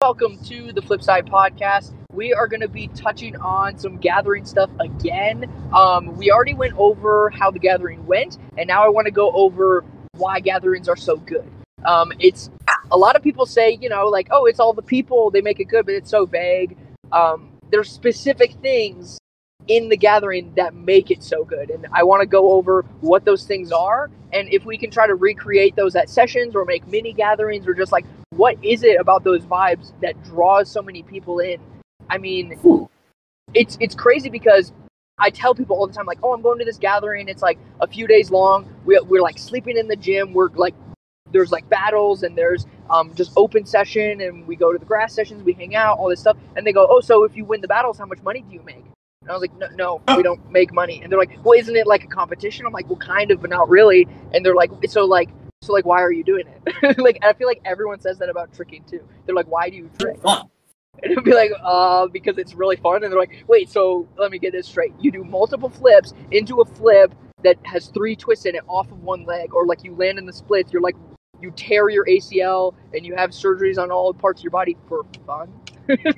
welcome to the Flipside Podcast. We are going to be touching on some gathering stuff again. Um, we already went over how the gathering went, and now I want to go over why gatherings are so good. Um, it's a lot of people say, you know, like, oh, it's all the people, they make it good, but it's so vague. Um, there's specific things in the gathering that make it so good. And I want to go over what those things are and if we can try to recreate those at sessions or make mini gatherings or just like what is it about those vibes that draws so many people in? I mean, it's it's crazy because I tell people all the time like, "Oh, I'm going to this gathering. It's like a few days long. We we're like sleeping in the gym. We're like there's like battles and there's um, just open session and we go to the grass sessions we hang out all this stuff and they go oh so if you win the battles how much money do you make and I was like, no, no, we don't make money. And they're like, well, isn't it like a competition? I'm like, well, kind of, but not really. And they're like, so like, so like, why are you doing it? like, I feel like everyone says that about tricking too. They're like, why do you trick? And it'd be like, uh, because it's really fun. And they're like, wait, so let me get this straight. You do multiple flips into a flip that has three twists in it off of one leg, or like you land in the splits. You're like, you tear your ACL and you have surgeries on all parts of your body for fun.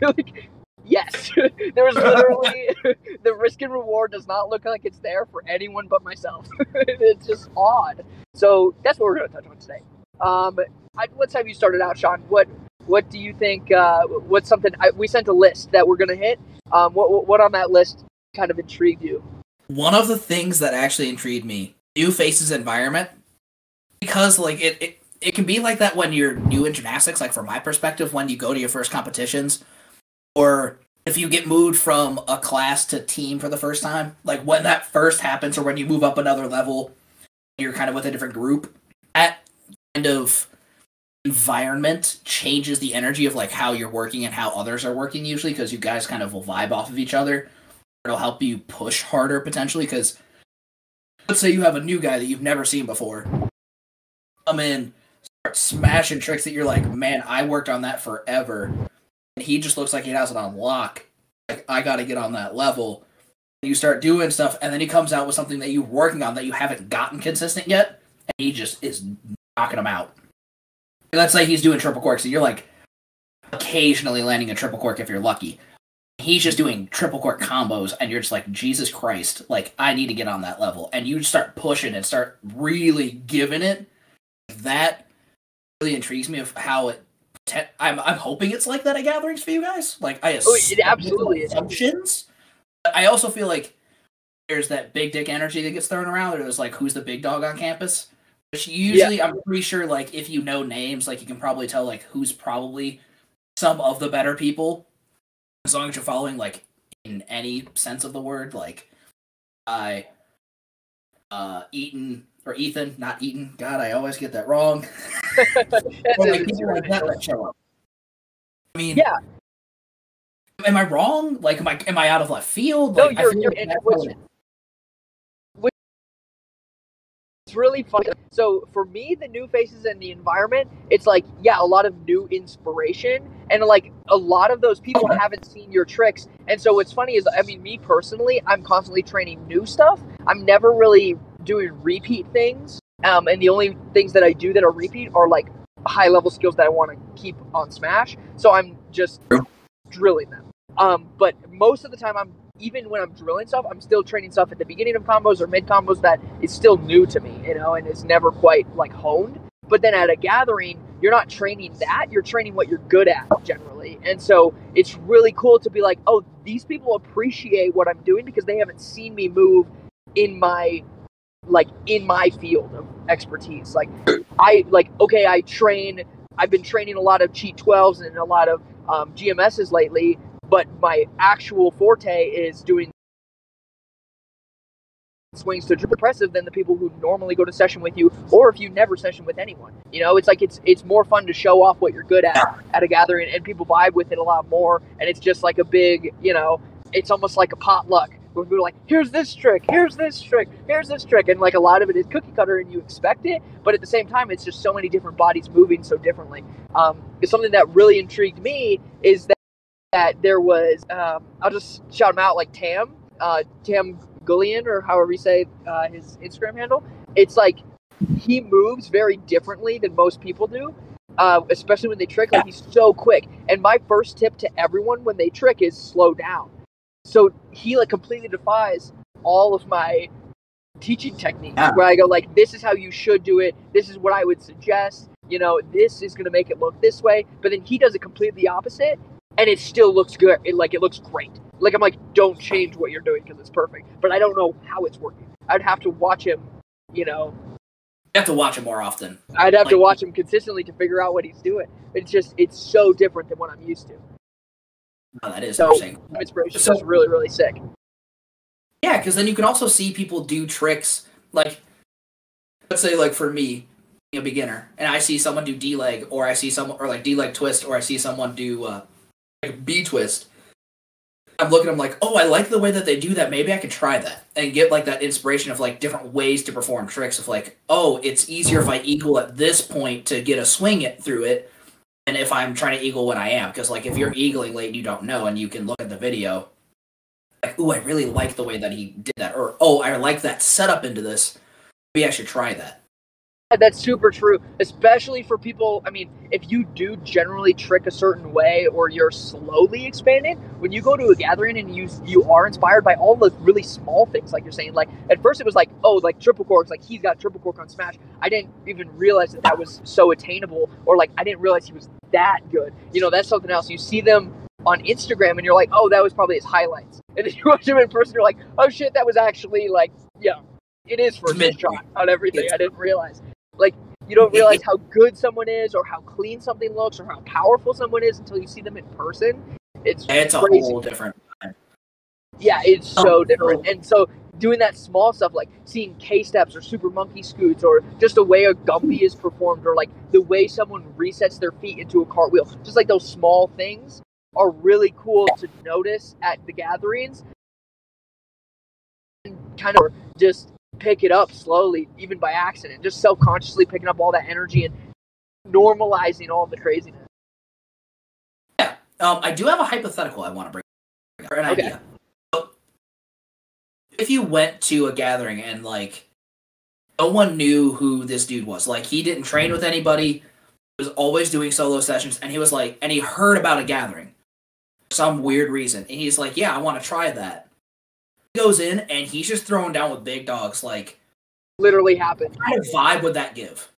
like, Yes, there was literally the risk and reward does not look like it's there for anyone but myself. it's just odd. So that's what we're going to touch on today. Um, I, let's have you started out, Sean. What what do you think? Uh, what's something I, we sent a list that we're going to hit? Um, what what on that list kind of intrigued you? One of the things that actually intrigued me, new faces environment, because like it, it it can be like that when you're new in gymnastics. Like from my perspective, when you go to your first competitions, or if you get moved from a class to team for the first time, like when that first happens, or when you move up another level, you're kind of with a different group. That kind of environment changes the energy of like how you're working and how others are working usually because you guys kind of will vibe off of each other. It'll help you push harder potentially because let's say you have a new guy that you've never seen before come in, start smashing tricks that you're like, man, I worked on that forever he just looks like he has it on lock. Like I got to get on that level. You start doing stuff, and then he comes out with something that you're working on that you haven't gotten consistent yet, and he just is knocking them out. Let's say he's doing triple corks, and you're like occasionally landing a triple cork if you're lucky. He's just doing triple cork combos, and you're just like, Jesus Christ, like I need to get on that level. And you start pushing and start really giving it. That really intrigues me of how it te- I'm I'm hoping it's like that at gatherings for you guys. Like I assume oh, it absolutely assumptions. But I also feel like there's that big dick energy that gets thrown around. There's like who's the big dog on campus. Which usually yeah. I'm pretty sure like if you know names, like you can probably tell like who's probably some of the better people. As long as you're following like in any sense of the word, like I uh Eaton or Ethan, not Eaton. God, I always get that wrong. like people like that that show up. I mean, yeah. Am I wrong? Like, am I am I out of left field? Like, no, you're. you're like it's really funny. So for me, the new faces and the environment, it's like yeah, a lot of new inspiration, and like a lot of those people haven't seen your tricks. And so what's funny is, I mean, me personally, I'm constantly training new stuff. I'm never really doing repeat things. Um, and the only things that I do that are repeat are like high level skills that I want to keep on Smash. So I'm just drilling them. Um, but most of the time, I'm even when I'm drilling stuff, I'm still training stuff at the beginning of combos or mid combos that is still new to me, you know, and is never quite like honed. But then at a gathering, you're not training that, you're training what you're good at generally. And so it's really cool to be like, oh, these people appreciate what I'm doing because they haven't seen me move in my like in my field of expertise. Like I like okay, I train. I've been training a lot of cheat 12s and a lot of um, GMSs lately, but my actual forte is doing swings to more impressive than the people who normally go to session with you or if you never session with anyone you know it's like it's it's more fun to show off what you're good at at a gathering and people vibe with it a lot more and it's just like a big you know it's almost like a potluck where we are like, here's this trick, here's this trick, here's this trick, and like a lot of it is cookie cutter, and you expect it, but at the same time, it's just so many different bodies moving so differently. Um, something that really intrigued me is that, that there was, um, I'll just shout him out, like Tam, uh, Tam Gullion, or however you say uh, his Instagram handle. It's like he moves very differently than most people do, uh, especially when they trick. Like he's so quick. And my first tip to everyone when they trick is slow down. So he like completely defies all of my teaching techniques Yeah. where I go like, this is how you should do it. This is what I would suggest. You know, this is gonna make it look this way. But then he does it completely opposite, and it still looks good. It like it looks great. Like I'm like, don't change what you're doing because it's perfect. But I don't know how it's working. I'd have to watch him. You know, You have to watch him more often. I'd have to watch him consistently to figure out what he's doing. It's just it's so different than what I'm used to. Oh, that is So- interesting. Inspiration So- is really really sick. Yeah, because then you can also see people do tricks like, let's say, like for me, being a beginner, and I see someone do D leg, or I see someone, or like D leg twist, or I see someone do uh, like B twist. I'm looking, I'm like, oh, I like the way that they do that. Maybe I could try that and get like that inspiration of like different ways to perform tricks. Of like, oh, it's easier if I eagle at this point to get a swing it through it, and if I'm trying to eagle when I am, because like if you're eagling late, and you don't know, and you can look at the video, like, ooh, I really like the way that he did that, or oh, I like that setup into this. Maybe I should try that. That's super true, especially for people. I mean, if you do generally trick a certain way or you're slowly expanding, when you go to a gathering and you you are inspired by all the really small things, like you're saying, like at first it was like, oh, like triple corks, like he's got triple cork on Smash. I didn't even realize that that was so attainable, or like I didn't realize he was that good. You know, that's something else. You see them on Instagram and you're like, oh, that was probably his highlights, and then you watch him in person, you're like, oh shit, that was actually like, yeah, it is first Mid- shot on everything. I didn't realize. Like you don't realize how good someone is or how clean something looks or how powerful someone is until you see them in person. It's It's a whole different. yeah, it's Oh, so different. And so doing that small stuff like seeing K steps or super monkey scoots or just the way a gumbi is performed or like the way someone resets their feet into a cartwheel, just like those small things are really cool to notice at the gatherings and kind of just pick it up slowly, even by accident, just self consciously picking up all that energy and normalizing all the craziness. Yeah. Um, I do have a hypothetical I want to bring up, or an Okay. idea. So, if you went to a gathering and like no one knew who this dude was, like he didn't train with anybody, was always doing solo sessions, and he was like, and he heard about a gathering for some weird reason, and he's like, yeah, I want to try that. He goes in and he's just throwing down with big dogs. Like, Literally happened. what kind of vibe would that give?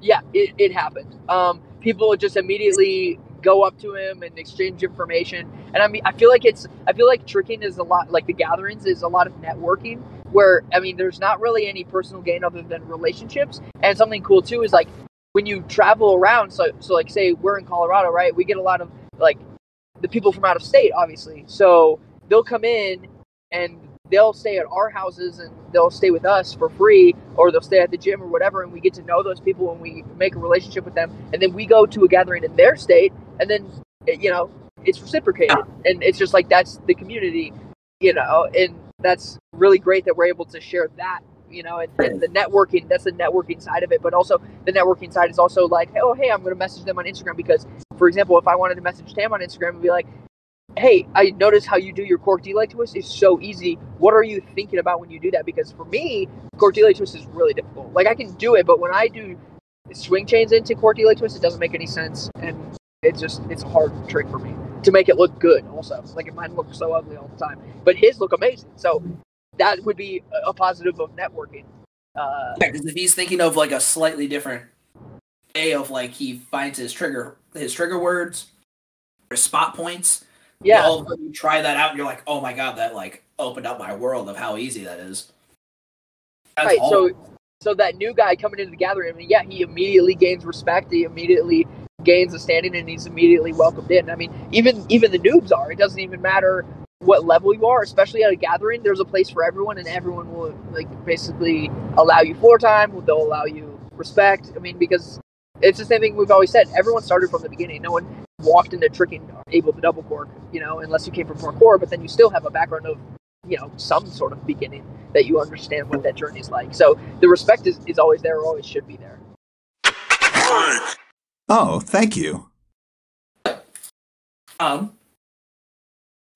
Yeah, it, it happened. Um, people would just immediately go up to him and exchange information. And I mean, I feel like it's, I feel like tricking is a lot, like the gatherings is a lot of networking where, I mean, there's not really any personal gain other than relationships. And something cool too is like when you travel around, so, so like say we're in Colorado, right? We get a lot of like the people from out of state, obviously. So they'll come in and they'll stay at our houses and they'll stay with us for free or they'll stay at the gym or whatever and we get to know those people and we make a relationship with them and then we go to a gathering in their state and then you know it's reciprocated. And it's just like that's the community you know and that's really great that we're able to share that you know and, and the networking that's the networking side of it but also the networking side is also like oh hey i'm going to message them on instagram because for example if i wanted to message tam on instagram and be like hey, I noticed how you do your cork delay twist is so easy. What are you thinking about when you do that? Because for me, cork delay twist is really difficult. Like I can do it, but when I do swing chains into cork delay twist, it doesn't make any sense, and it's just it's a hard trick for me to make it look good. Also, like mine looks so ugly all the time, but his look amazing. So that would be a- positive of networking. Uh, Yeah, because if he's thinking of like a slightly different way of like he finds his trigger his trigger words, his spot points. Yeah, all of a sudden you try that out and you're like, oh my god, that like opened up my world of how easy that is. That's right. So so that new guy coming into the gathering, I mean, yeah, he immediately gains respect. He immediately gains a standing, and he's immediately welcomed in. I mean, even even the noobs are. It doesn't even matter what level you are, especially at a gathering. There's a place for everyone, and everyone will like basically allow you floor time. They'll allow you respect. I mean, because it's the same thing we've always said. Everyone started from the beginning. No one walked into tricking able to double cork, you know, unless you came from parkour. But then you still have a background of you know some sort of beginning that you understand what that journey is like. So the respect is, is always there, or always should be there. Oh, thank you. um,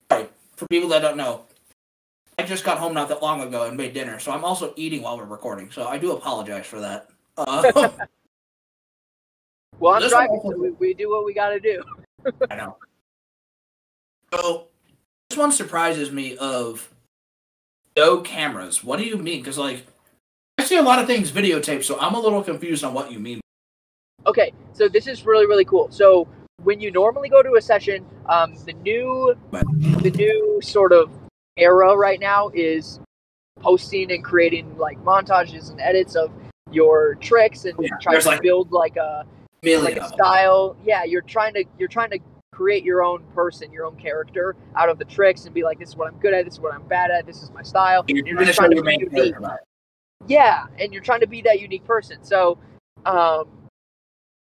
sorry for people that don't know, I just got home not that long ago and made dinner, so I'm also eating while we're recording. So I do apologize for that. Uh, Well, I'm driving, so we, we do what we got to do. I know. So this one surprises me of no cameras. What do you mean? Because like I see a lot of things videotaped, so I'm a little confused on what you mean. Okay, so this is really really cool. So when you normally go to a session, um, the new the new sort of era right now is posting and creating like montages and edits of your tricks and Yeah, trying to like, build like a Million like a style. Yeah, you're trying to you're trying to create your own person, your own character out of the tricks and be like, this is what I'm good at, this is what I'm bad at, this is my style. You're, You're trying to just trying to be unique. Yeah, and you're trying to be that unique person. So um,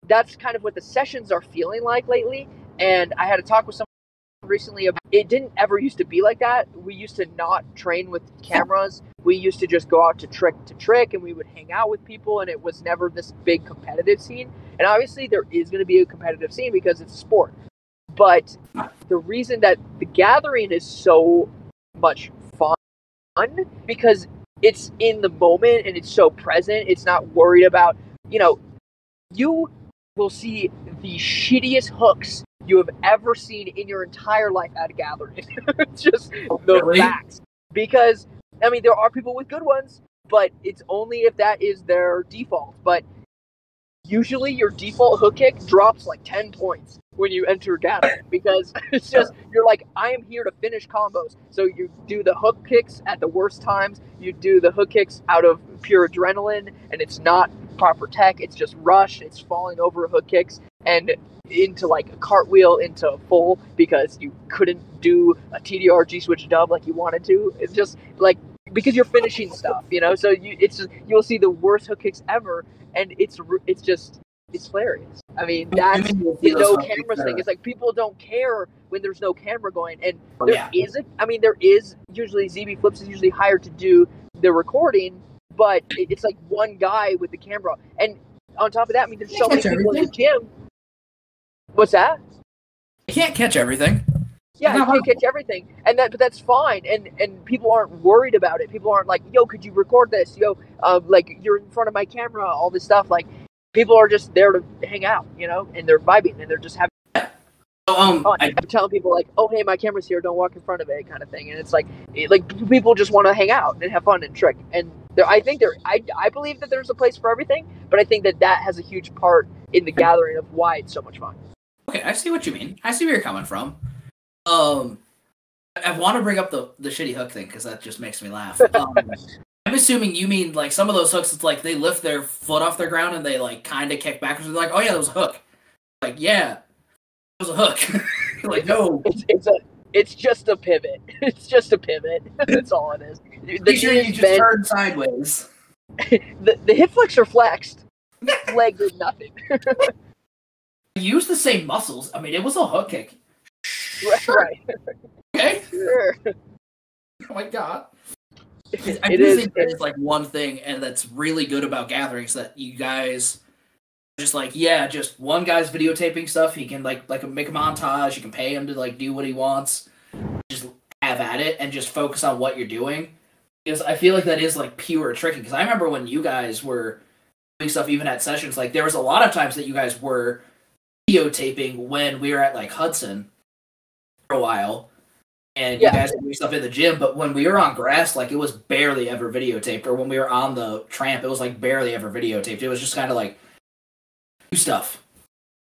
that's kind of what the sessions are feeling like lately. And I had a talk with someone recently it didn't ever used to be like that. We used to not train with cameras. We used to just go out to trick to trick and we would hang out with people and it was never this big competitive scene. And obviously there is going to be a competitive scene because it's sport. But the reason that the gathering is so much fun because it's in the moment and it's so present. It's not worried about, you know, you will see the shittiest hooks you have ever seen in your entire life at a gathering. just the Really? facts. Because, I mean, there are people with good ones, but it's only if that is their default. But usually your default hook kick drops like 10 points when you enter gathering because it's just you're like i am here to finish combos so you do the hook kicks at the worst times you do the hook kicks out of pure adrenaline and it's not proper tech it's just rush it's falling over hook kicks and into like a cartwheel into a full because you couldn't do a tdr g switch dub like you wanted to it's just like because you're finishing stuff you know so you it's just you'll see the worst hook kicks ever and it's it's just it's hilarious. I mean, that's the no hooks camera thing. It's like people don't care when there's no camera going, and Oh, there yeah. is a. I mean, there is usually ZB Flips is usually hired to do the recording, but it's like one guy with the camera, and on top of that, I mean, there's so many Catch people in the gym. What's that? You can't catch everything. Yeah, you can't catch everything, and that, but that's fine, and and people aren't worried about it. People aren't like, "Yo, could you record this?" Yo, um, like you're in front of my camera, all this stuff. Like, people are just there to hang out, you know, and they're vibing, and they're just having So, um, fun. I, I'm telling people like, "Oh, hey, my camera's here. Don't walk in front of it," kind of thing. And it's like, it, like people just want to hang out and have fun and trick. And there, I think there, I, I believe that there's a place for everything, but I think that that has a huge part in the gathering of why it's so much fun. okay, I see what you mean. I see where you're coming from. Um, I, I want to bring up the the shitty hook thing because that just makes me laugh. Um, I'm assuming you mean like some of those hooks. It's like they lift their foot off the ground and they like kind of kick backwards. They're like, oh yeah, that was a hook. Like yeah, it was a hook. Like no, It's it's a it's just a pivot. It's just a pivot. That's all it is. The, Make sure you just bent. turn sideways. the, the hip flexor flexed. Leg did nothing. Use the same muscles. I mean, it was a hook kick. right, right. Okay. Sure. Oh my god. I It do is. think that is like one thing, and that's really good about gatherings that you guys just like, yeah, just one guy's videotaping stuff. He can like like make a montage. You can pay him to like do what he wants. Just have at it and just focus on what you're doing. Because I feel like that is like pure tricking. Because I remember when you guys were doing stuff, even at sessions, like there was a lot of times that you guys were videotaping when we were at like Hudson for a while. And Yeah. you guys were doing stuff in the gym, but when we were on grass, like it was barely ever videotaped. Or when we were on the tramp, it was like barely ever videotaped. It was just kind of like do stuff.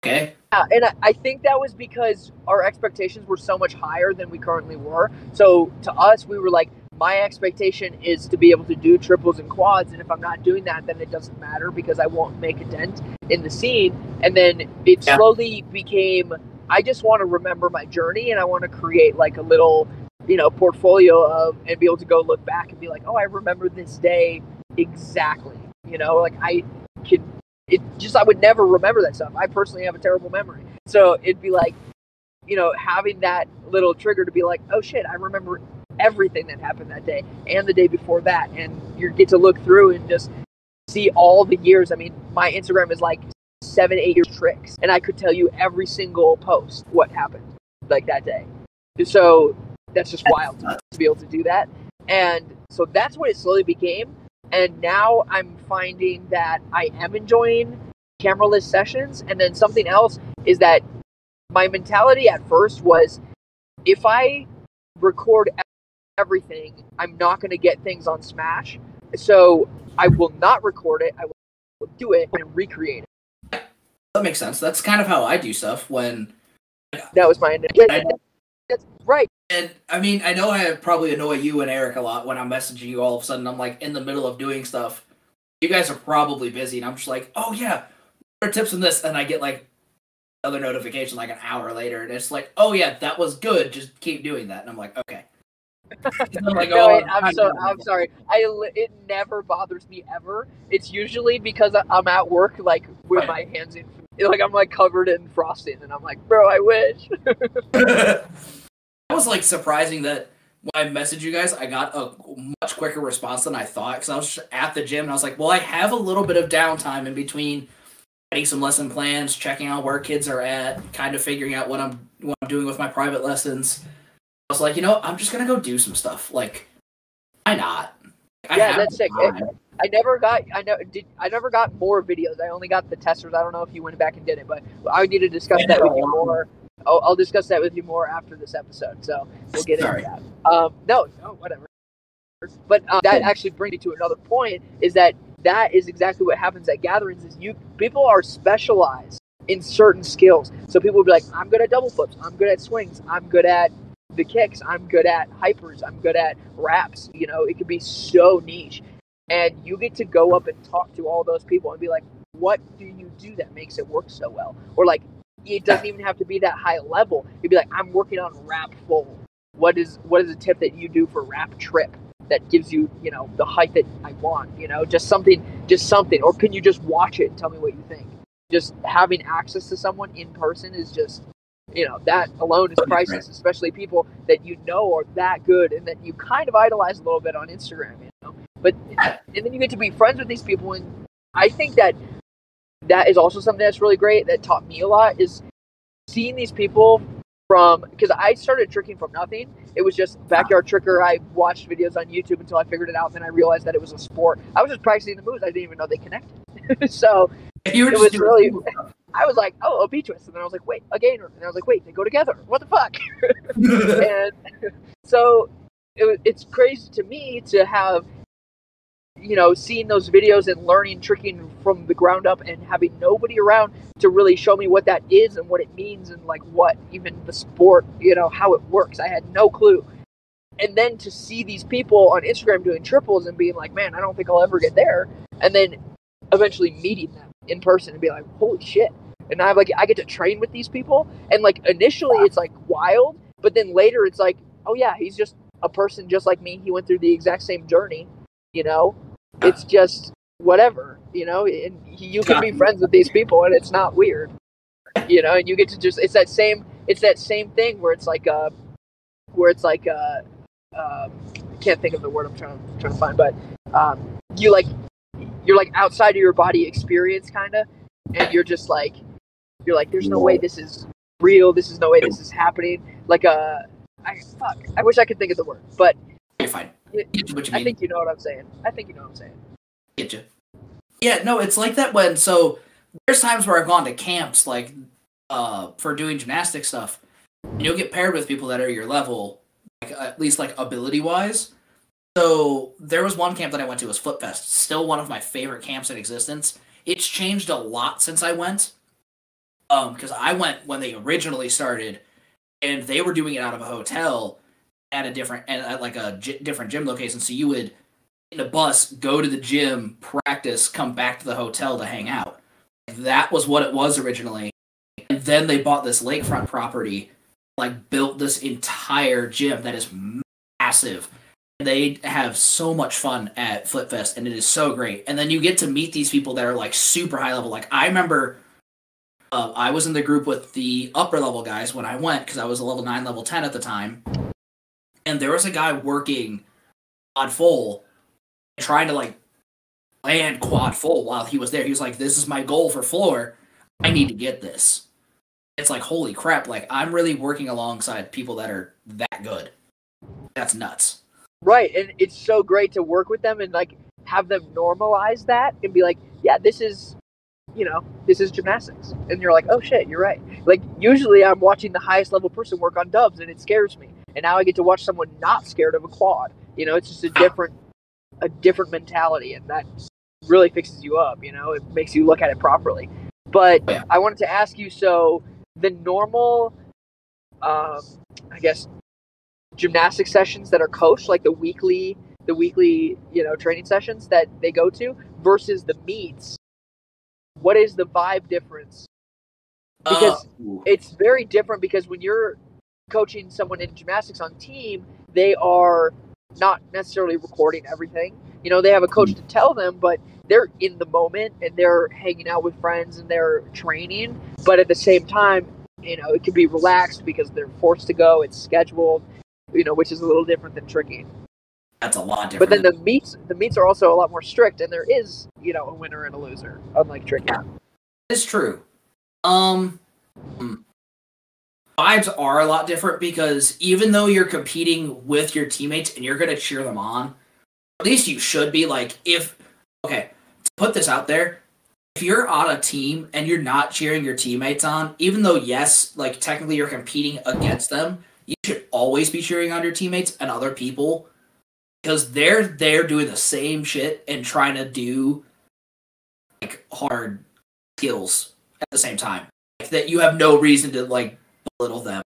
Okay? Yeah, and I, think that was because our expectations were so much higher than we currently were. So to us, we were like, my expectation is to be able to do triples and quads, and if I'm not doing that, then it doesn't matter because I won't make a dent in the scene. And then it Yeah. slowly became, I just want to remember my journey, and I want to create like a little, you know, portfolio of, and be able to go look back and be like, oh, I remember this day exactly. You know, like I it just I would never remember that stuff. I personally have a terrible memory. So it'd be like, you know, having that little trigger to be like, oh shit, I remember everything that happened that day and the day before that. And you get to look through and just see all the years. I mean, my Instagram is like seven, eight years tricks. And I could tell you every single post what happened like that day. So that's just wild to be able to do that. And so that's what it slowly became. And now I'm finding that I am enjoying cameraless sessions. And then something else is that my mentality at first was if I record everything, I'm not going to get things on Smash. So I will not record it. I will do it and recreate it. That makes sense. That's kind of how I do stuff when. That was my. That's right. And I mean, I know I probably annoy you and Eric a lot when I'm messaging you all of a sudden. I'm like in the middle of doing stuff. You guys are probably busy, and I'm just like, oh yeah, what are tips on this? And I get like another notification like an hour later, and it's like, oh yeah, that was good. Just keep doing that. And I'm like, okay. I'm like, no, "Oh, I- I'm so I'm sorry. I it never bothers me ever. It's usually because I'm at work, like with my hands in, like I'm like covered in frosting, and I'm like, bro, I wish. was like surprising that when I messaged you guys, I got a much quicker response than I thought because I was at the gym and I was like, well, I have a little bit of downtime in between getting some lesson plans, checking out where kids are at, kind of figuring out what I'm what I'm doing with my private lessons. I was like, you know, I'm just gonna go do some stuff. Like, why not? I Yeah, that's sick. I never got I know did I never got more videos. I only got the testers. I don't know if you went back and did it, but I need to discuss that with you more. I'll, I'll discuss that with you more after this episode. So we'll get Sorry. into that. Um, no, no, whatever. But um, that actually brings me to another point: is that that is exactly what happens at gatherings. Is you people are specialized in certain skills. So people will be like, "I'm good at double flips. I'm good at swings. I'm good at the kicks. I'm good at hypers. I'm good at wraps." You know, it could be so niche, and you get to go up and talk to all those people and be like, "What do you do that makes it work so well?" Or like, it doesn't even have to be that high level. You'd be like, "I'm working on wrap full. What is what is a tip that you do for wrap trip?" that gives you, you know, the height that I want, you know, just something, just something. Or can you just watch it and tell me what you think? Just having access to someone in person is just, you know, that alone is priceless, especially people that you know are that good and that you kind of idolize a little bit on Instagram, you know. But and then you get to be friends with these people, and I think that that is also something that's really great that taught me a lot is seeing these people from because I started tricking from nothing. It was just backyard tricker. I watched videos on YouTube until I figured it out. Then I realized that it was a sport. I was just practicing the moves. I didn't even know they connected. so You were it was really- I was like, oh, a B twist, and then I was like, wait, a gainer, and I was like, wait, they go together. What the fuck? and so it, it's crazy to me to have you know seeing those videos and learning tricking from the ground up and having nobody around to really show me what that is and what it means and like what even the sport you know how it works. I had no clue. And then to see these people on instagram doing triples and being like man i don't think i'll ever get there and then eventually meeting them in person and be like holy shit. And i like i get to train with these people. And like initially it's like wild but then later it's like oh yeah he's just a person just like me. He went through the exact same journey you know it's just whatever you know and you can be friends with these people and it's not weird you know and you get to just it's that same it's that same thing where it's like uh where it's like uh um I can't think of the word i'm trying trying to find but um you like you're like outside of your body experience kind of and you're just like you're like there's no way this is real this is no way this is happening. Like uh i fuck i wish i could think of the word but You're fine. Get you what you i mean. think you know what i'm saying i think you know what i'm saying Get you. Yeah, no, it's like that when so there's times where I've gone to camps like uh for doing gymnastic stuff. And you'll get paired with people that are your level, like at least like ability wise. So there was one camp that I went to was Flip Fest, still one of my favorite camps in existence. It's changed a lot since I went. Um, because I went when they originally started, and they were doing it out of a hotel at a different and at like a different gym location. So you would in a bus, go to the gym, practice, come back to the hotel to hang out. That was what it was originally. And then they bought this lakefront property, like built this entire gym that is massive. They have so much fun at Flip Fest, and it is so great. And then you get to meet these people that are like super high level. Like I remember, uh, I was in the group with the upper level guys when I went because I was a level nine, level ten at the time, and there was a guy working on full trying to like land quad full while he was there. He was like, "This is my goal for floor. I need to get this." It's like, holy crap! Like I'm really working alongside people that are that good. That's nuts. Right, and it's so great to work with them and like have them normalize that and be like, yeah, this is you know, this is gymnastics. And you're like, oh shit, you're right. Like, usually I'm watching the highest level person work on dubs and it scares me. And now I get to watch someone not scared of a quad. You know, it's just a different, a different mentality. And that really fixes you up, you know, it makes you look at it properly. But Yeah. I wanted to ask you so the normal, um, I guess, gymnastic sessions that are coached, like the weekly, the weekly, you know, training sessions that they go to versus the meets, what is the vibe difference? Because Uh, it's very different because when you're coaching someone in gymnastics on team, they are not necessarily recording everything. You know, they have a coach to tell them, but they're in the moment and they're hanging out with friends and they're training. But at the same time, you know, it can be relaxed because they're forced to go. It's scheduled, you know, which is a little different than tricking. that's a lot different. But then the meets, the meets are also a lot more strict, and there is, you know, a winner and a loser, unlike tricking. It's true. Um, hmm. Vibes are a lot different because even though you're competing with your teammates and you're gonna cheer them on, at least you should be. Like, if okay, to put this out there, if you're on a team and you're not cheering your teammates on, even though yes, like technically you're competing against them, you should always be cheering on your teammates and other people because they're they're doing the same shit and trying to do like hard skills at the same time. Like, that you have no reason to like belittle them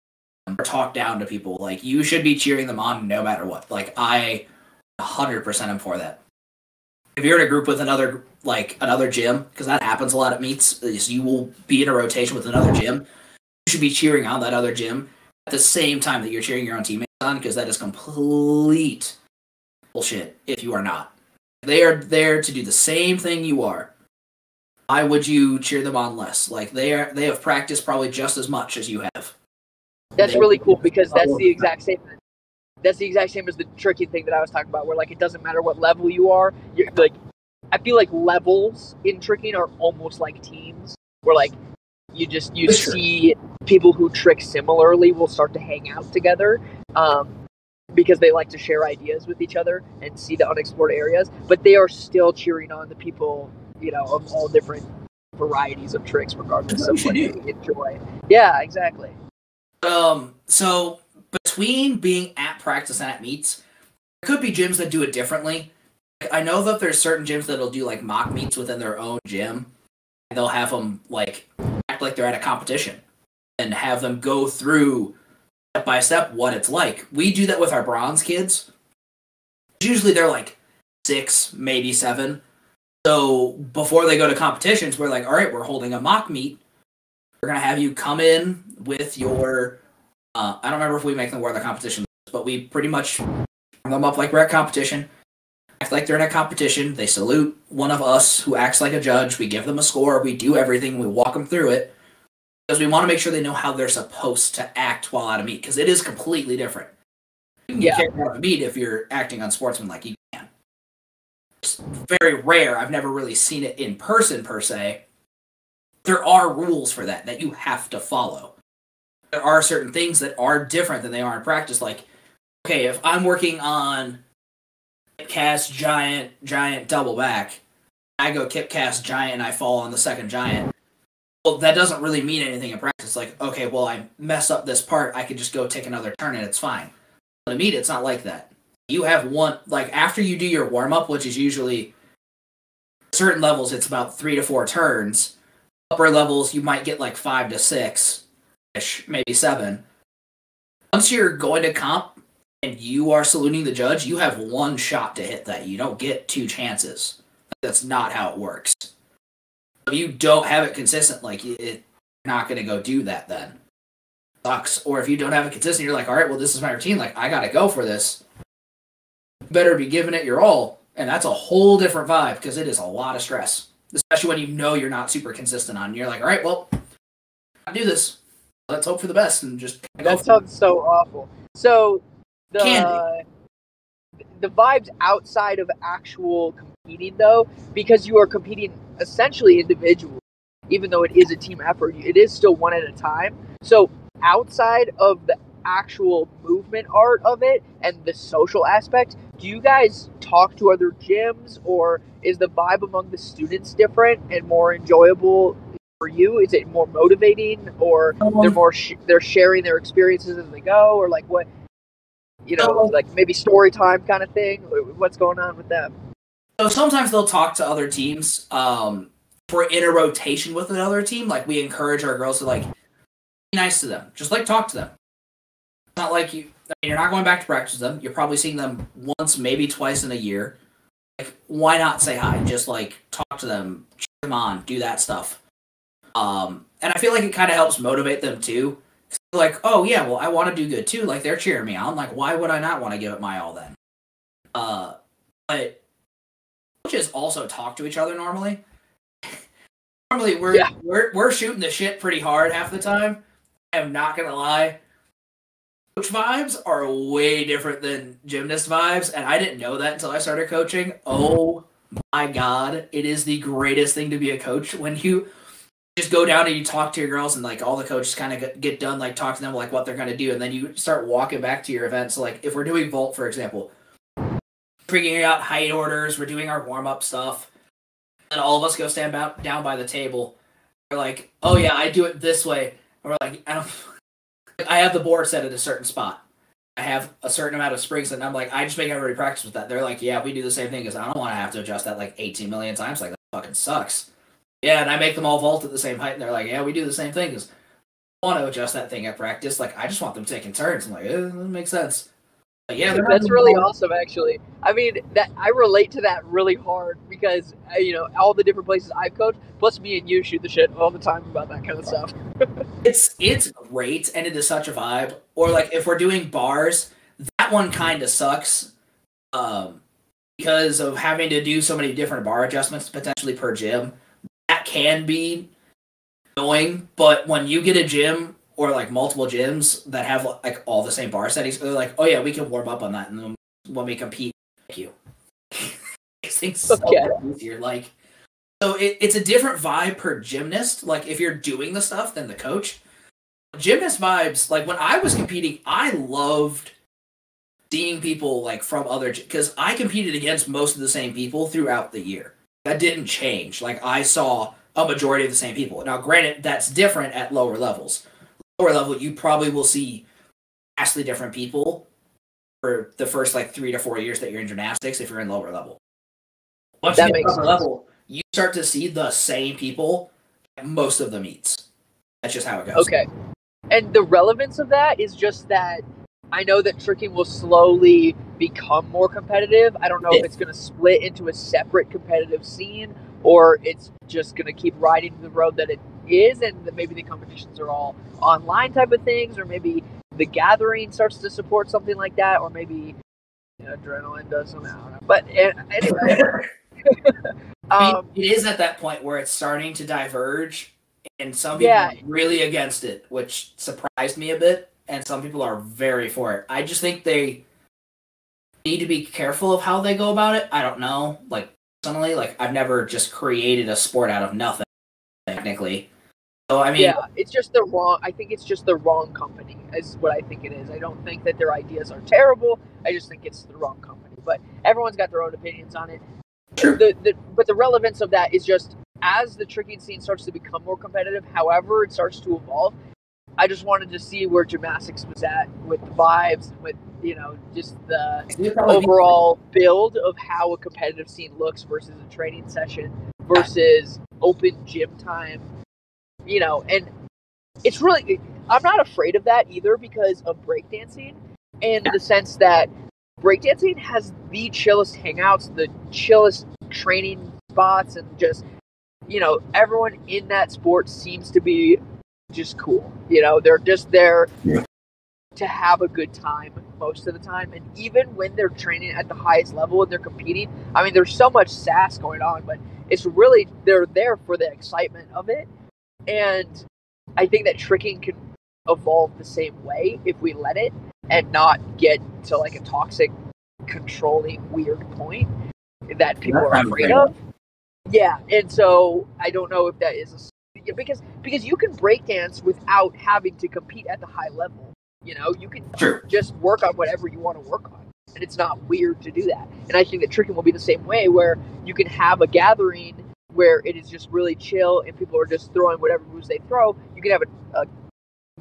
or talk down to people. Like you should be cheering them on no matter what. Like I 100% am for that. If you're in a group with another like another gym, because that happens a lot at meets, is you will be in a rotation with another gym. You should be cheering on that other gym at the same time that you're cheering your own teammates on, because that is complete bullshit if you are not. They are there to do the same thing you are. Why would you cheer them on less? Like they are they have practiced probably just as much as you have. That's really cool because that's the exact same. That's the exact same as the tricky thing that I was talking about, where like it doesn't matter what level you are. You're like, I feel like levels in tricking are almost like teams, where like you just you see people who trick similarly will start to hang out together, um, because they like to share ideas with each other and see the unexplored areas. But they are still cheering on the people, you know, of all different varieties of tricks, regardless of what they enjoy. Yeah, exactly. Um, so between being at practice and at meets, there could be gyms that do it differently. I know that there's certain gyms that'll do like mock meets within their own gym. They'll have them like act like they're at a competition and have them go through step by step what it's like. We do that with our bronze kids. Usually they're like six, maybe seven. So before they go to competitions, we're like, all right, we're holding a mock meet. We're gonna have you come in with your. Uh, I don't remember if we make them wear the competition, but we pretty much them up like we're at competition. Act like they're in a competition. They salute one of us who acts like a judge. We give them a score. We do everything. We walk them through it because we want to make sure they know how they're supposed to act while out of meet because it is completely different. You can Yeah. get kicked out of meet if you're acting unsportsmanlike. You can. It's very rare. I've never really seen it in person per se. There are rules for that that you have to follow. There are certain things that are different than they are in practice. Like, okay, if I'm working on cast giant giant double back, I go kip cast giant and I fall on the second giant. Well, that doesn't really mean anything in practice. Like, okay, well, I mess up this part, I could just go take another turn and it's fine. But in meet, it's not like that. You have one like after you do your warm up, which is usually certain levels, it's about three to four turns. Upper levels, you might get like five to six ish, maybe seven. Once you're going to comp and you are saluting the judge, you have one shot to hit that. You don't get two chances. That's not how it works. If you don't have it consistent, like it, you're not going to go do that then. Sucks. Or if you don't have it consistent, you're like, all right, well, this is my routine. Like, I got to go for this. Better be giving it your all. And that's a whole different vibe because it is a lot of stress, especially when you know you're not super consistent on. You're like, all right, well, I do this. Let's hope for the best and just That sounds so awful. So the Can the vibes outside of actual competing though, because you are competing essentially individually, even though it is a team effort, it is still one at a time. So outside of the actual movement art of it and the social aspect, do you guys talk to other gyms or is the vibe among the students different and more enjoyable for you? Is it more motivating or they're Um, more sh- they're sharing their experiences as they go or like what you know, Um, like maybe story time kind of thing? What's going on with them? So sometimes they'll talk to other teams. Um, we're in a rotation with another team, like we encourage our girls to like be nice to them, just like talk to them. Not like you. I mean, you're not going back to practice them. You're probably seeing them once, maybe twice in a year. Like, why not say hi? Just like talk to them, cheer them on, do that stuff. Um, and I feel like it kind of helps motivate them too. Like, oh yeah, well I want to do good too. Like they're cheering me on. Like, why would I not want to give it my all then? Uh, but coaches also talk to each other normally. normally we're, Yeah. we're we're shooting the shit pretty hard half the time. I am not gonna lie. Coach vibes are way different than gymnast vibes, and I didn't know that until I started coaching. Oh my god, it is the greatest thing to be a coach when you just go down and you talk to your girls and like all the coaches kind of get done like talk to them like what they're going to do and then you start walking back to your events. So, like if we're doing vault for example figuring out height orders we're doing our warm-up stuff and all of us go stand down by the table. We're like oh yeah i do it this way. And we're like I, don't, I have the board set at a certain spot i have a certain amount of springs and i'm like i just make everybody practice with that they're like yeah we do the same thing because i don't want to have to adjust that like 18 million times like that fucking sucks yeah, and I make them all vault at the same height, and they're like, "Yeah, we do the same thing." Because I want to adjust that thing at practice. Like, I just want them taking turns. I'm like, eh, that makes sense. Yeah, That's really awesome, actually. I mean, that I relate to that really hard because uh, you know all the different places I've coached. Plus, me and you shoot the shit all the time about that kind of stuff. It's it's great, and it is such a vibe. Or like if we're doing bars, that one kind of sucks, um, because of having to do so many different bar adjustments potentially per gym. That can be annoying, but when you get a gym or like multiple gyms that have like all the same bar settings, they're like, oh yeah, we can warm up on that, and then when we compete, thank you. Things so Okay. easier. Like, so it, it's a different vibe per gymnast. Like if you're doing the stuff than the coach. Gymnast vibes, like when I was competing, I loved seeing people like from other because I competed against most of the same people throughout the year. That didn't change. Like I saw a majority of the same people. Now, granted, that's different at lower levels. Lower level, you probably will see vastly different people for the first like three to four years that you're in gymnastics if you're in lower level. Once That you get makes upper sense. level, you start to see the same people at most of the meets. That's just how it goes. Okay. And the relevance of that is just that I know that tricking will slowly become more competitive. I don't know if it's going to split into a separate competitive scene or it's just going to keep riding the road that it is and that maybe the competitions are all online type of things or maybe the gathering starts to support something like that or maybe you know, adrenaline does something. I don't know. But uh, anyway, um, it is at that point where it's starting to diverge, and some people Yeah. are really against it, which surprised me a bit. And some people are very for it. I just think they need to be careful of how they go about it. I don't know, like personally, like I've never just created a sport out of nothing, technically. So I mean, yeah, it's just the wrong. I think it's just the wrong company, is what I think it is. I don't think that their ideas are terrible. I just think it's the wrong company. But everyone's got their own opinions on it. Sure. The, the, but the relevance of that is just as the tricking scene starts to become more competitive, however it starts to evolve. I just wanted to see where gymnastics was at with the vibes, with you know, just the it'd probably be- overall build of how a competitive scene looks versus a training session versus open gym time you know and it's really i'm not afraid of that either because of breakdancing in the sense that breakdancing has the chillest hangouts the chillest training spots and just you know everyone in that sport seems to be just cool you know they're just there Yeah. to have a good time most of the time and even when they're training at the highest level and they're competing i mean there's so much sass going on but it's really they're there for the excitement of it and i think that tricking can evolve the same way if we let it and not get to like a toxic controlling weird point that people That are afraid of yeah and so i don't know if that is a, because because you can breakdance without having to compete at the high level you know you can True. just work on whatever you want to work on and it's not weird to do that. And I think that tricking will be the same way, where you can have a gathering where it is just really chill and people are just throwing whatever moves they throw. You can have a, a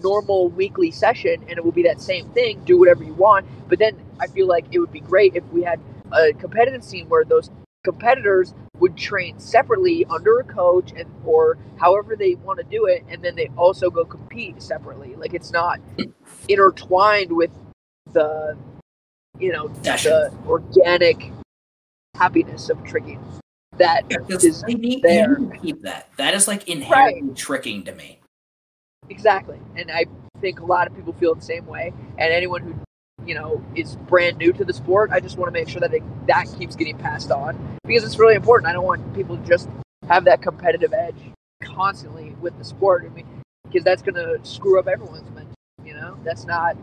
normal weekly session and it will be that same thing. Do whatever you want. But then I feel like it would be great if we had a competitive scene where those competitors would train separately under a coach and or however they want to do it and then they also go compete separately like it's not intertwined with the you know Session. the organic happiness of tricking that is there. to keep that. That is like inherently tricking to me. exactly. And i think a lot of people feel the same way. And anyone who you know is brand new to the sport i just want to make sure that it, that keeps getting passed on because it's really important. I don't want people to just have that competitive edge constantly with the sport. I mean because that's going to screw up everyone's mental you know? That's not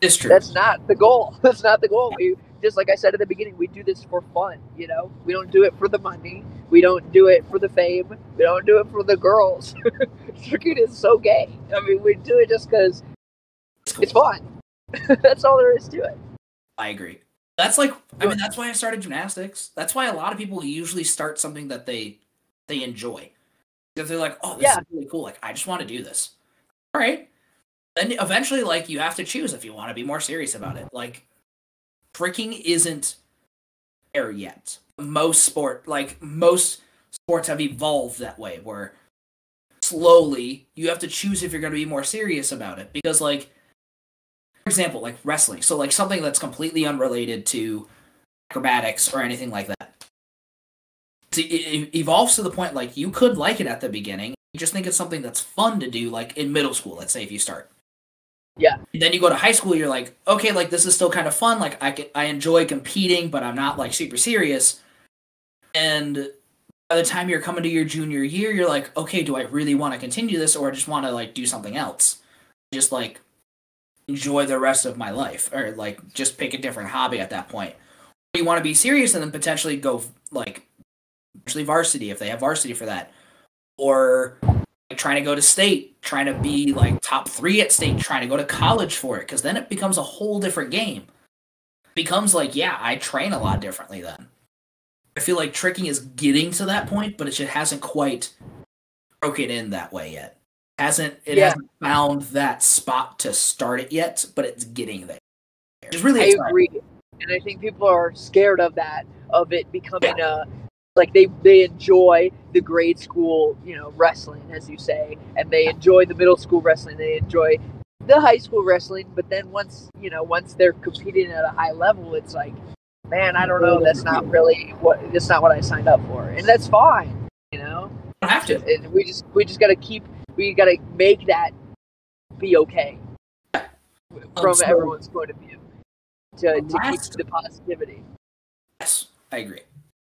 It's true. that's not the goal. That's not the goal. We just like i said at the beginning we do this for fun you know we don't do it for the money we don't do it for the fame we don't do it for the girls tricking is so gay i mean we do it just because cool. it's fun that's all there is to it I agree. That's like I mean that's why I started gymnastics. That's why a lot of people usually start something that they they enjoy. Because they're like, "Oh, this Yeah. is really cool. Like I just want to do this." All right. Then eventually like you have to choose if you want to be more serious about it. Like tricking isn't there yet. Most sport like most sports have evolved that way where slowly you have to choose if you're going to be more serious about it because like for example, like wrestling. So like something that's completely unrelated to acrobatics or anything like that. See, it evolves to the point like you could like it at the beginning. You just think it's something that's fun to do, like in middle school. Let's say if you start. Yeah. Then you go to high school, you're like, okay, like this is still kind of fun. Like I can, I enjoy competing, but I'm not like super serious. And by the time you're coming to your junior year, you're like, okay, do I really want to continue this, or I just want to like do something else? Just like enjoy the rest of my life or like just pick a different hobby at that point you want to be serious and then potentially go like actually varsity if they have varsity for that or trying to go to state trying to be like top three at state trying to go to college for it because then it becomes a whole different game it becomes like yeah i train a lot differently then i feel like tricking is getting to that point but it just hasn't quite broken in that way yet hasn't it Yeah. hasn't found that spot to start it yet, but it's getting there. It's really I exciting. agree, and I think people are scared of that, of it becoming a like they they enjoy the grade school, you know, wrestling as you say, and they enjoy the middle school wrestling. They enjoy the high school wrestling, but then once you know, once they're competing at a high level, it's like, man, I don't know, that's not really what that's not what I signed up for, and that's fine, you know. Don't have to. And we just we just gotta keep we gotta make that be okay from Um, everyone's point of view to, to keep the positivity. Yes, I agree.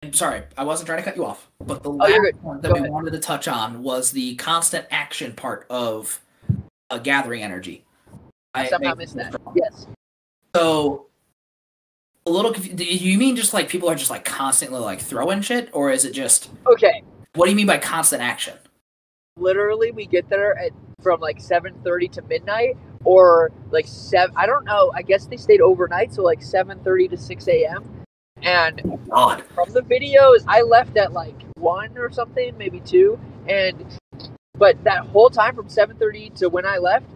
I'm sorry, I wasn't trying to cut you off, but the Oh, last point that Go we ahead. wanted to touch on was the constant action part of a gathering energy. I Somehow missed that. Yes. So a little confused. Do you mean just like people are just like constantly like throwing shit, or is it just Okay. what do you mean by constant action? Literally, we get there at from like seven thirty to midnight, or like seven. I don't know. I guess they stayed overnight, so like seven thirty to six a.m. And Oh, God, from the videos, I left at like one or something, maybe two, and but that whole time from seven thirty to when I left,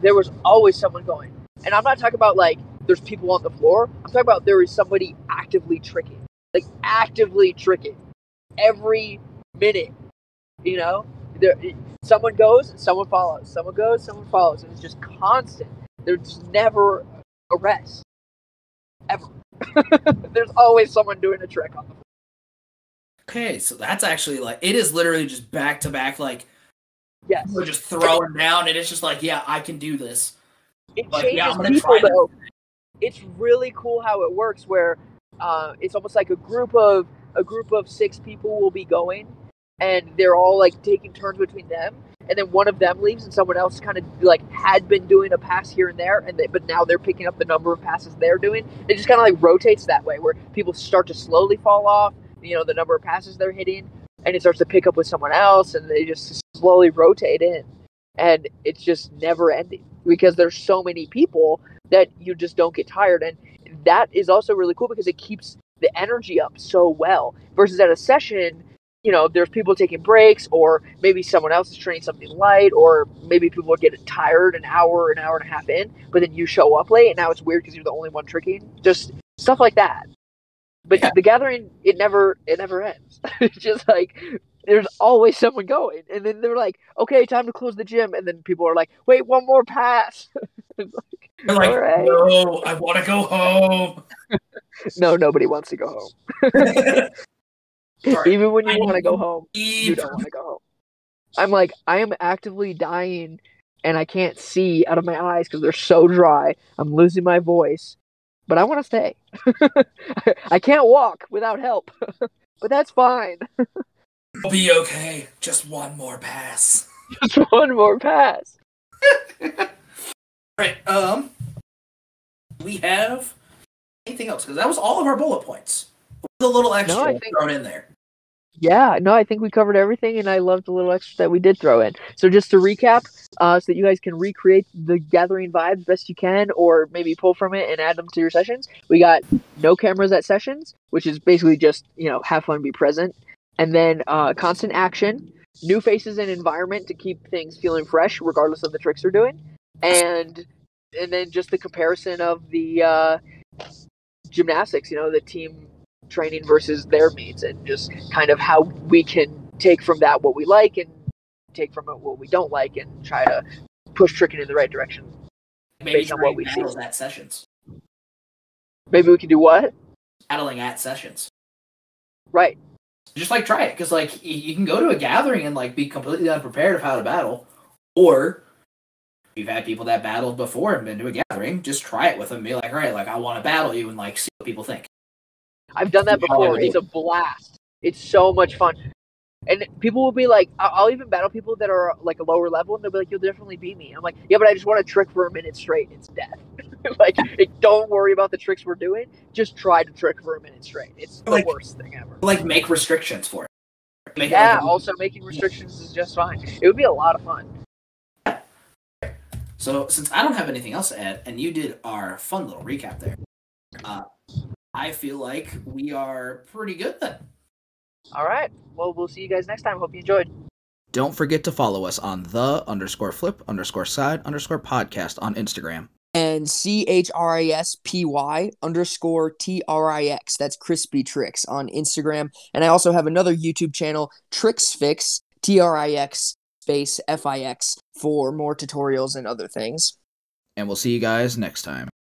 there was always someone going. And I'm not talking about like there's people on the floor. I'm talking about there is somebody actively tricking, like actively tricking every minute. You know, there someone goes, someone follows, someone goes, someone follows, and it's just constant. There's never a rest, ever. there's always someone doing a trick on the floor. Okay, so that's actually like it is literally just back to back like Yes. we're just throwing down and it's just like yeah I can do this. it Like, changes yeah, people though. It's really cool how it works where uh, it's almost like a group of a group of six people will be going and they're all like taking turns between them and then one of them leaves and someone else kind of like had been doing a pass here and there and they, but now they're picking up the number of passes they're doing it just kind of like rotates that way where people start to slowly fall off you know the number of passes they're hitting and it starts to pick up with someone else and they just slowly rotate in and it's just never ending because there's so many people that you just don't get tired and that is also really cool because it keeps the energy up so well. Versus at a session, you know, there's people taking breaks, or maybe someone else is training something light, or maybe people are getting tired an hour, an hour and a half in, but then you show up late, and now it's weird because you're the only one tricking. Just stuff like that. But Yeah. the gathering, it never, it never ends. it's just like there's always someone going, and then they're like, "Okay, time to close the gym," and then people are like, "Wait, one more pass." Like, like, right. no, I want to go home. no, nobody wants to go home. Sorry, Even when you want to go home, you don't want to go home. I'm like, I am actively dying and I can't see out of my eyes because they're so dry. I'm losing my voice, but I want to stay. I can't walk without help, but that's fine. I'll be okay. Just one more pass. Just one more pass. Right. Um. We have anything else? Because that was all of our bullet points. The little extra I think- thrown in there. Yeah, no, I think we covered everything, and I loved the little extra that we did throw in. So just to recap, uh, so that you guys can recreate the gathering vibe best you can, or maybe pull from it and add them to your sessions. We got no cameras at sessions, which is basically just you know have fun, be present, and then uh, constant action, new faces and environment to keep things feeling fresh, regardless of the tricks they're doing, and and then just the comparison of the uh, gymnastics, you know, the team training versus their meets and just kind of how we can take from that what we like and take from it what we don't like and try to push tricking in the right direction. Maybe Based on what we see. battles at sessions. Maybe we can do what? Battling at sessions. Right. Just like try it, because like you can go to a gathering and like be completely unprepared of how to battle, or you've had people that battled before and been to a gathering. Just try it with them. Be like, all right, like I want to battle you, and like see what people think. I've done that before. It's a blast. It's so much fun. And people will be like, I'll even battle people that are like a lower level, and they'll be like, "You'll definitely beat me." I'm like, "Yeah, but I just want to trick for a minute straight. It's death. like, it, don't worry about the tricks we're doing. Just try to trick for a minute straight. It's the Like- worst thing ever." Like make restrictions for it. Make it Yeah. like a- Also, making restrictions is just fine. It would be a lot of fun. So since I don't have anything else to add, and you did our fun little recap there, uh, I feel like we are pretty good then. All right. Well, we'll see you guys next time. Hope you enjoyed. Don't forget to follow us on the underscore flip underscore side underscore podcast on Instagram. and C H R I S P Y underscore T R I X. That's Chrispy Trix on Instagram. And I also have another YouTube channel, Trix Fix, T R I X space F I X, for more tutorials and other things. And we'll see you guys next time.